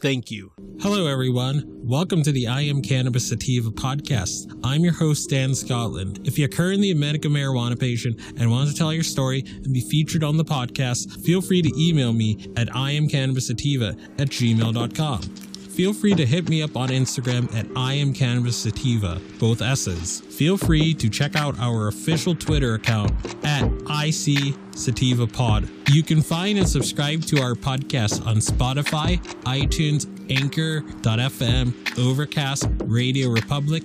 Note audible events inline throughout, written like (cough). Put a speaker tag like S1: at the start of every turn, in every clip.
S1: Thank you. Hello, everyone. Welcome to the I Am Cannabis Sativa podcast. I'm your host, Dan Scotland. If you're currently a medical marijuana patient and want to tell your story and be featured on the podcast, feel free to email me at iamcannabissativa at gmail.com. Feel free to hit me up on Instagram at I am Cannabis Sativa, both S's. Feel free to check out our official Twitter account at IC Sativa Pod. You can find and subscribe to our podcast on Spotify, iTunes, Anchor.fm, Overcast, Radio Public,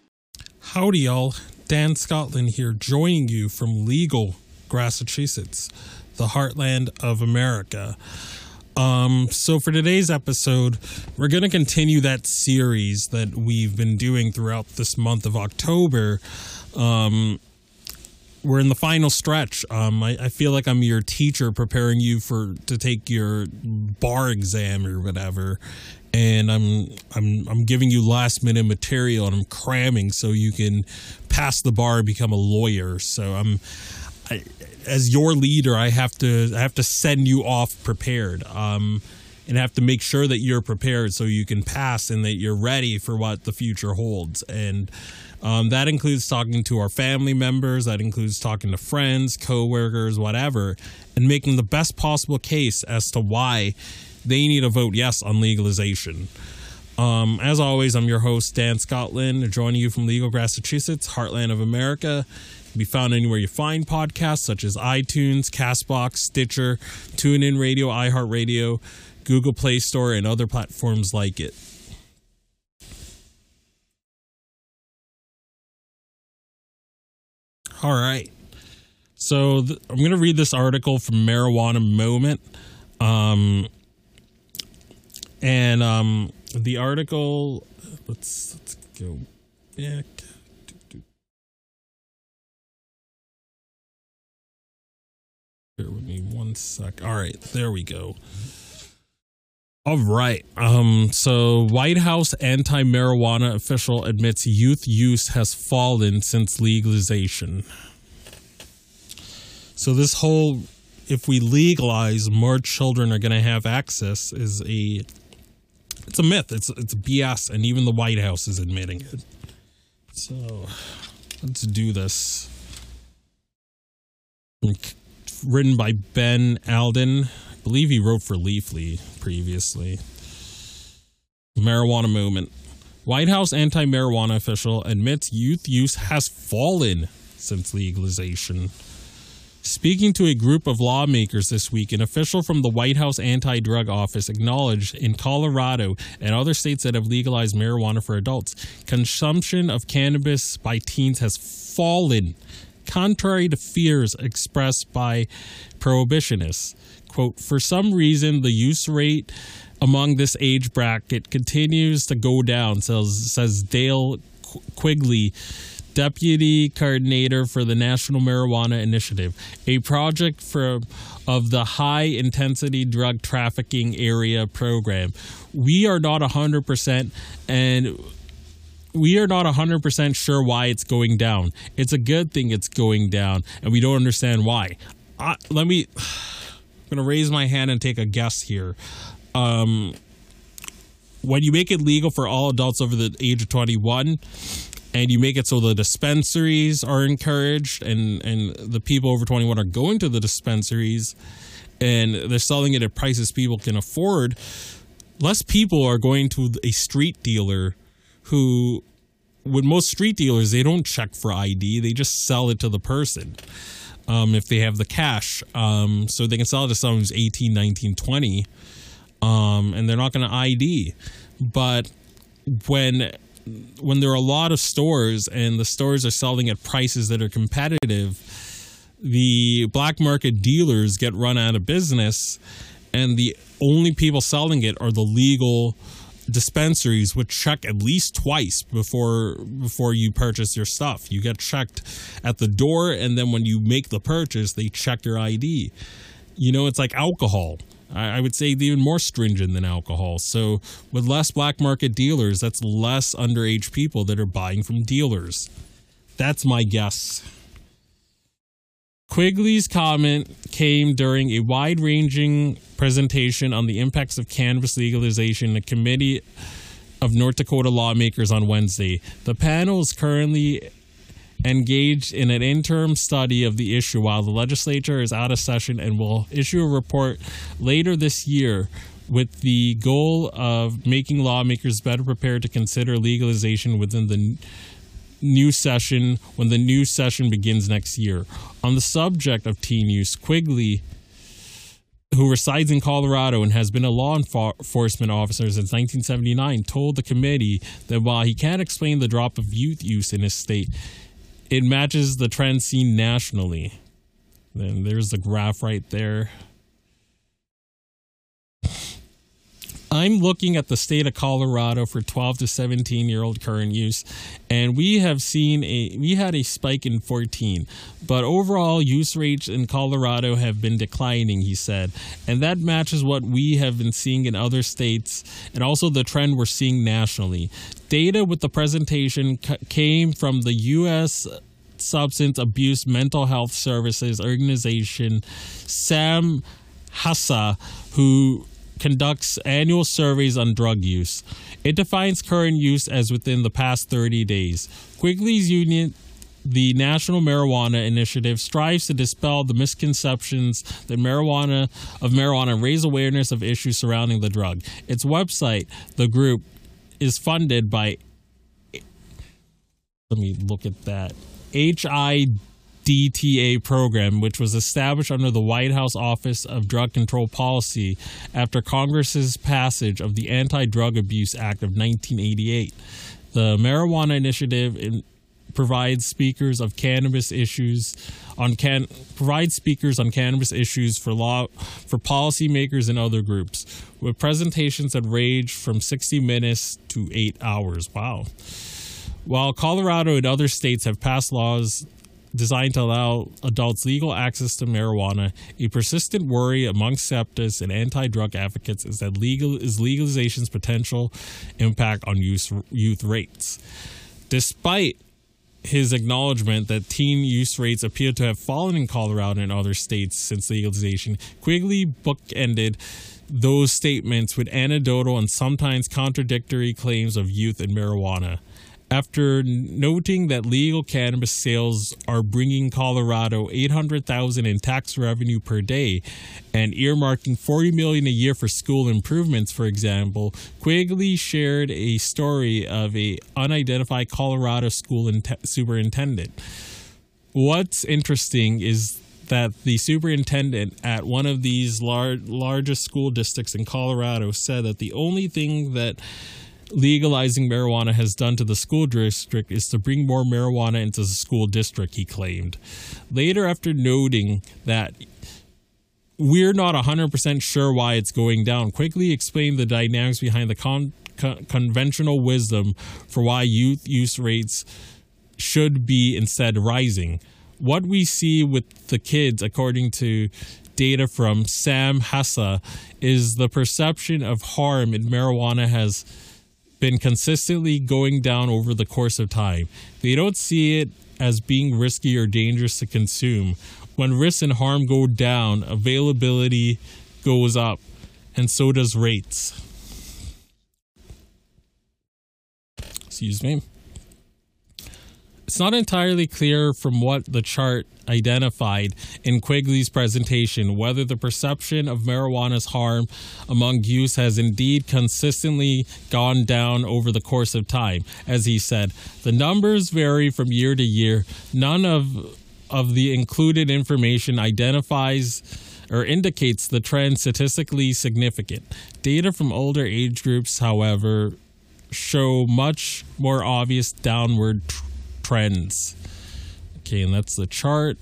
S1: Howdy, y'all. Dan Scotland here, joining you from legal Massachusetts, the heartland of America. Um, so for today's episode, we're going to continue that series that we've been doing throughout this month of October. Um, we're in the final stretch. Um, I, I, feel like I'm your teacher preparing you for to take your bar exam or whatever, and I'm I'm I'm giving you last minute material and I'm cramming so you can pass the bar and become a lawyer. So I'm I, as your leader, I have to I have to send you off prepared. Um, and have to make sure that you're prepared so you can pass and that you're ready for what the future holds. And um, that includes talking to our family members, that includes talking to friends, coworkers, whatever, and making the best possible case as to why they need to vote yes on legalization. Um, as always, I'm your host, Dan Scotland, joining you from Legal Massachusetts, heartland of America. be found anywhere you find podcasts, such as iTunes, Castbox, Stitcher, TuneIn Radio, iHeartRadio, Google Play Store, and other platforms like it. All right. So th- I'm going to read this article from Marijuana Moment. Um, and um, the article, let's, let's go back. Bear with me one sec. All right, there we go. All right. Um, so White House anti-marijuana official admits youth use has fallen since legalization. So this whole if we legalize more children are going to have access is a it's a myth. It's it's BS and even the White House is admitting it. So let's do this. Written by Ben Adlin I believe he wrote for Leafly previously. Marijuana Moment. White House anti marijuana official admits youth use has fallen since legalization. Speaking to a group of lawmakers this week, an official from the White House Anti Drug Office acknowledged in Colorado and other states that have legalized marijuana for adults, consumption of cannabis by teens has fallen, contrary to fears expressed by prohibitionists. Quote, for some reason, the use rate among this age bracket continues to go down, says, says Dale Quigley deputy coordinator for the National Marijuana Initiative, a project for of the high intensity drug trafficking area program. We are not 100% and we are not 100% sure why it's going down. It's a good thing it's going down and we don't understand why. I, let me (sighs) I'm going to raise my hand and take a guess here. Um, when you make it legal for all adults over the age of 21, and you make it so the dispensaries are encouraged and and the people over 21 are going to the dispensaries and they're selling it at prices people can afford less people are going to a street dealer who with most street dealers they don't check for id they just sell it to the person um, if they have the cash um, so they can sell it to someone who's 18 19 20 um, and they're not going to id but when when there are a lot of stores and the stores are selling at prices that are competitive, the black market dealers get run out of business, and the only people selling it are the legal dispensaries which check at least twice before before you purchase your stuff. You get checked at the door and then when you make the purchase they check your ID. You know, it's like alcohol. I, would say even more stringent than alcohol. So with less black market dealers, that's less underage people that are buying from dealers. That's my guess. Quigley's comment came during a wide ranging presentation on the impacts of cannabis legalization a committee of North Dakota lawmakers on Wednesday. The panel is currently engaged in an interim study of the issue while the legislature is out of session and will issue a report later this year with the goal of making lawmakers better prepared to consider legalization within the new session when the new session begins next year. On the subject of teen use, Quigley who resides in Colorado and has been a law enforcement officer since 1979, told the committee that while he can't explain the drop of youth use in his state, it matches the trend seen nationally. Then there's the graph right there. I'm looking at the state of Colorado for 12 to 17 year old current use, and we have seen a we had a spike in 14, but overall use rates in Colorado have been declining. He said, and that matches what we have been seeing in other states, and also the trend we're seeing nationally. Data with the presentation c- came from the U.S. Substance Abuse Mental Health Services Organization, Sam Hassa, who conducts annual surveys on drug use. It defines current use as within the past 30 days. Quigley's union the National Marijuana Initiative strives to dispel the misconceptions that marijuana of marijuana raise awareness of issues surrounding the drug. Its website, the group, is funded by let me look at that. HI DTA program, which was established under the White House Office of Drug Control Policy after Congress's passage of the Anti Drug Abuse Act of 1988. The Marijuana Initiative in, provides speakers of cannabis issues on can provides speakers on cannabis issues for law for policymakers and other groups with presentations that range from 60 minutes to 8 hours. Wow. While Colorado and other states have passed laws designed to allow adults legal access to marijuana, a persistent worry among skeptics and anti-drug advocates is that legal is legalization's potential impact on youth, youth rates. Despite his acknowledgement that teen use rates appear to have fallen in Colorado and other states since legalization, Quigley bookended those statements with anecdotal and sometimes contradictory claims of youth and marijuana after noting that legal cannabis sales are bringing Colorado 800,000 in tax revenue per day and earmarking 40 million a year for school improvements for example Quigley shared a story of a unidentified Colorado school superintendent. What's interesting is that the superintendent at one of these large largest school districts in Colorado said that the only thing that legalizing marijuana has done to the school district is to bring more marijuana into the school district, he claimed. Later, after noting that we're not 100% sure why it's going down, Quigley explained the dynamics behind the con- con- conventional wisdom for why youth use rates should be instead rising. What we see with the kids, according to data from SAMHSA, is the perception of harm in marijuana has been consistently going down over the course of time. They don't see it as being risky or dangerous to consume. When risk and harm go down, availability goes up, and so does rates. Excuse me. It's not entirely clear from what the chart identified in Quigley's presentation whether the perception of marijuana's harm among youth has indeed consistently gone down over the course of time. As he said, the numbers vary from year to year. None of of the included information identifies or indicates the trend statistically significant. Data from older age groups, however, show much more obvious downward tr- trends. Okay, and that's the chart.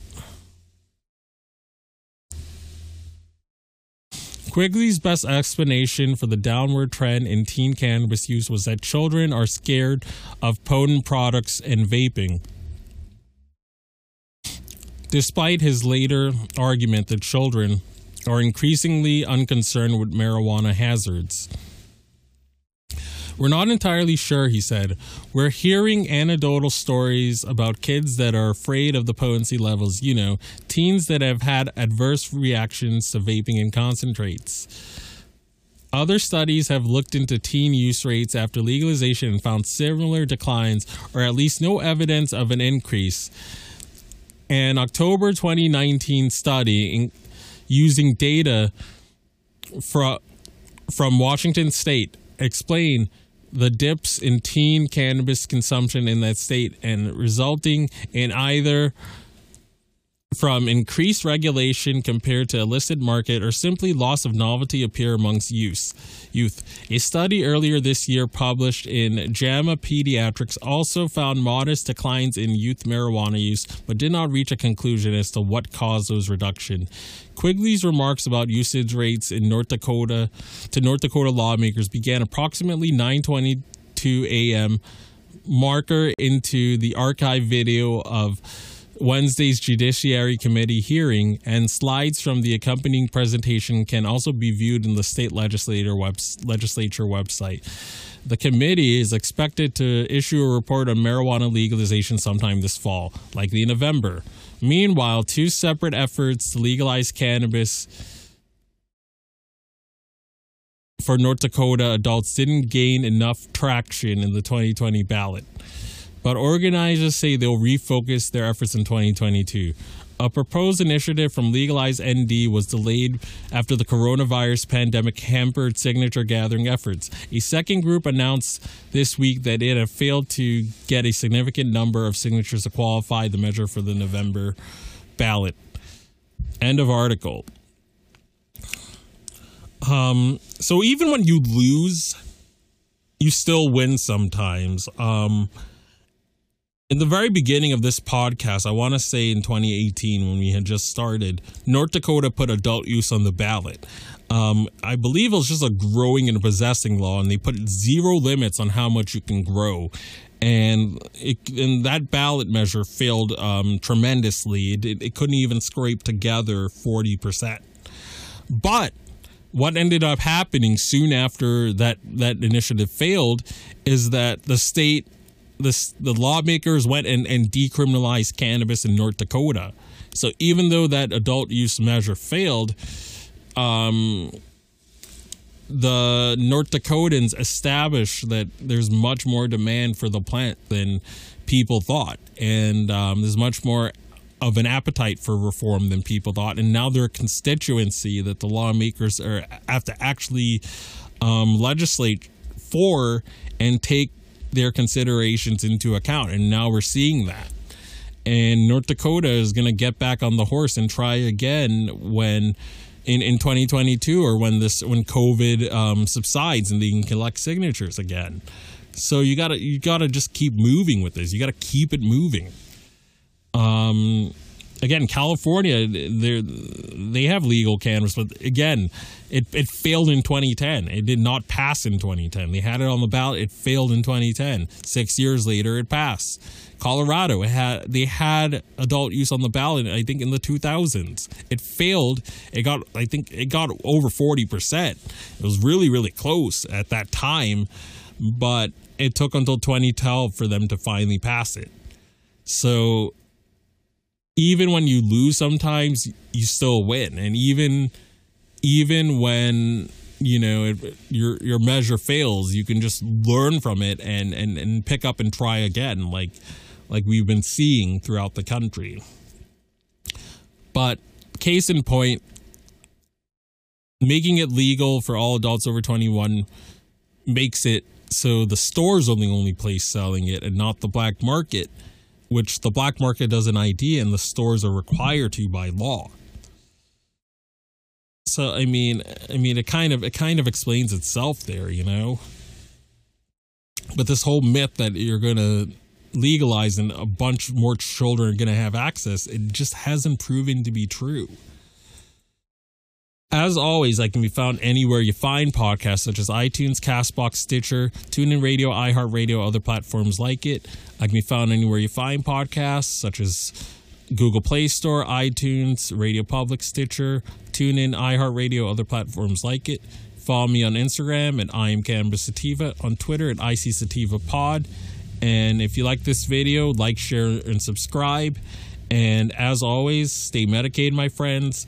S1: Quigley's best explanation for the downward trend in teen cannabis use was that children are scared of potent products and vaping. Despite his later argument that children are increasingly unconcerned with marijuana hazards. We're not entirely sure, he said. We're hearing anecdotal stories about kids that are afraid of the potency levels, you know, teens that have had adverse reactions to vaping and concentrates. Other studies have looked into teen use rates after legalization and found similar declines, or at least no evidence of an increase. An October 2019 study in, using data from Washington State explained the dips in teen cannabis consumption in that state and resulting in either from increased regulation compared to illicit market or simply loss of novelty appear amongst youth. Youth. A study earlier this year published in JAMA Pediatrics also found modest declines in youth marijuana use, but did not reach a conclusion as to what caused those reduction. Quigley's remarks about usage rates in North Dakota to North Dakota lawmakers began approximately 9:22 a.m. marker into the archive video of Wednesday's Judiciary Committee hearing, and slides from the accompanying presentation can also be viewed in the state legislator web- legislature website. The committee is expected to issue a report on marijuana legalization sometime this fall, likely in November. Meanwhile, two separate efforts to legalize cannabis for North Dakota adults didn't gain enough traction in the 2020 ballot but organizers say they'll refocus their efforts in 2022. A proposed initiative from Legalize ND was delayed after the coronavirus pandemic hampered signature gathering efforts. A second group announced this week that it had failed to get a significant number of signatures to qualify the measure for the November ballot. End of article. Um, so even when you lose, you still win sometimes. Um, in the very beginning of this podcast, I want to say in 2018, when we had just started, North Dakota put adult use on the ballot. Um, I believe it was just a growing and possessing law, and they put zero limits on how much you can grow. And it, and that ballot measure failed um, tremendously. It, it, couldn't even scrape together 40%. But what ended up happening soon after that, that initiative failed is that the state the, the lawmakers went and, and decriminalized cannabis in North Dakota. So even though that adult use measure failed, um, the North Dakotans established that there's much more demand for the plant than people thought, and um, there's much more of an appetite for reform than people thought. And now their constituency that the lawmakers are have to actually um, legislate for and take their considerations into account. And now we're seeing that. and North Dakota is going to get back on the horse and try again when in, in 2022 or when this when COVID um, subsides and they can collect signatures again. So you gotta you gotta just keep moving with this. You gotta keep it moving. Um, again, California, they have legal cannabis, but again, it, it failed in 2010. It did not pass in 2010. They had it on the ballot. It failed in 2010. Six years later, it passed. Colorado, it had they had adult use on the ballot. I think in the 2000s, it failed. It got I think it got over 40 percent. It was really really close at that time, but it took until 2012 for them to finally pass it. So even when you lose sometimes you still win. And even even when you know it, your your measure fails you can just learn from it and and and pick up and try again like like we've been seeing throughout the country. But case in point making it legal for all adults over 21 makes it so the stores are the only place selling it and not the black market which the black market doesn't ID and the stores are required to by law. So I mean, I mean, it kind of it kind of explains itself there, you know. But this whole myth that you're gonna legalize and a bunch more children are gonna have access, it just hasn't proven to be true. As always, I can be found anywhere you find podcasts such as iTunes, Castbox, Stitcher, TuneIn Radio, iHeartRadio, other platforms like it. I can be found anywhere you find podcasts such as Google Play Store, iTunes, Radio Public, Stitcher, TuneIn, iHeartRadio, other platforms like it. Follow me on Instagram at I am Cannabis Sativa, on Twitter at IC Sativa Pod. And if you like this video, like, share, and subscribe. And as always, stay medicated, my friends.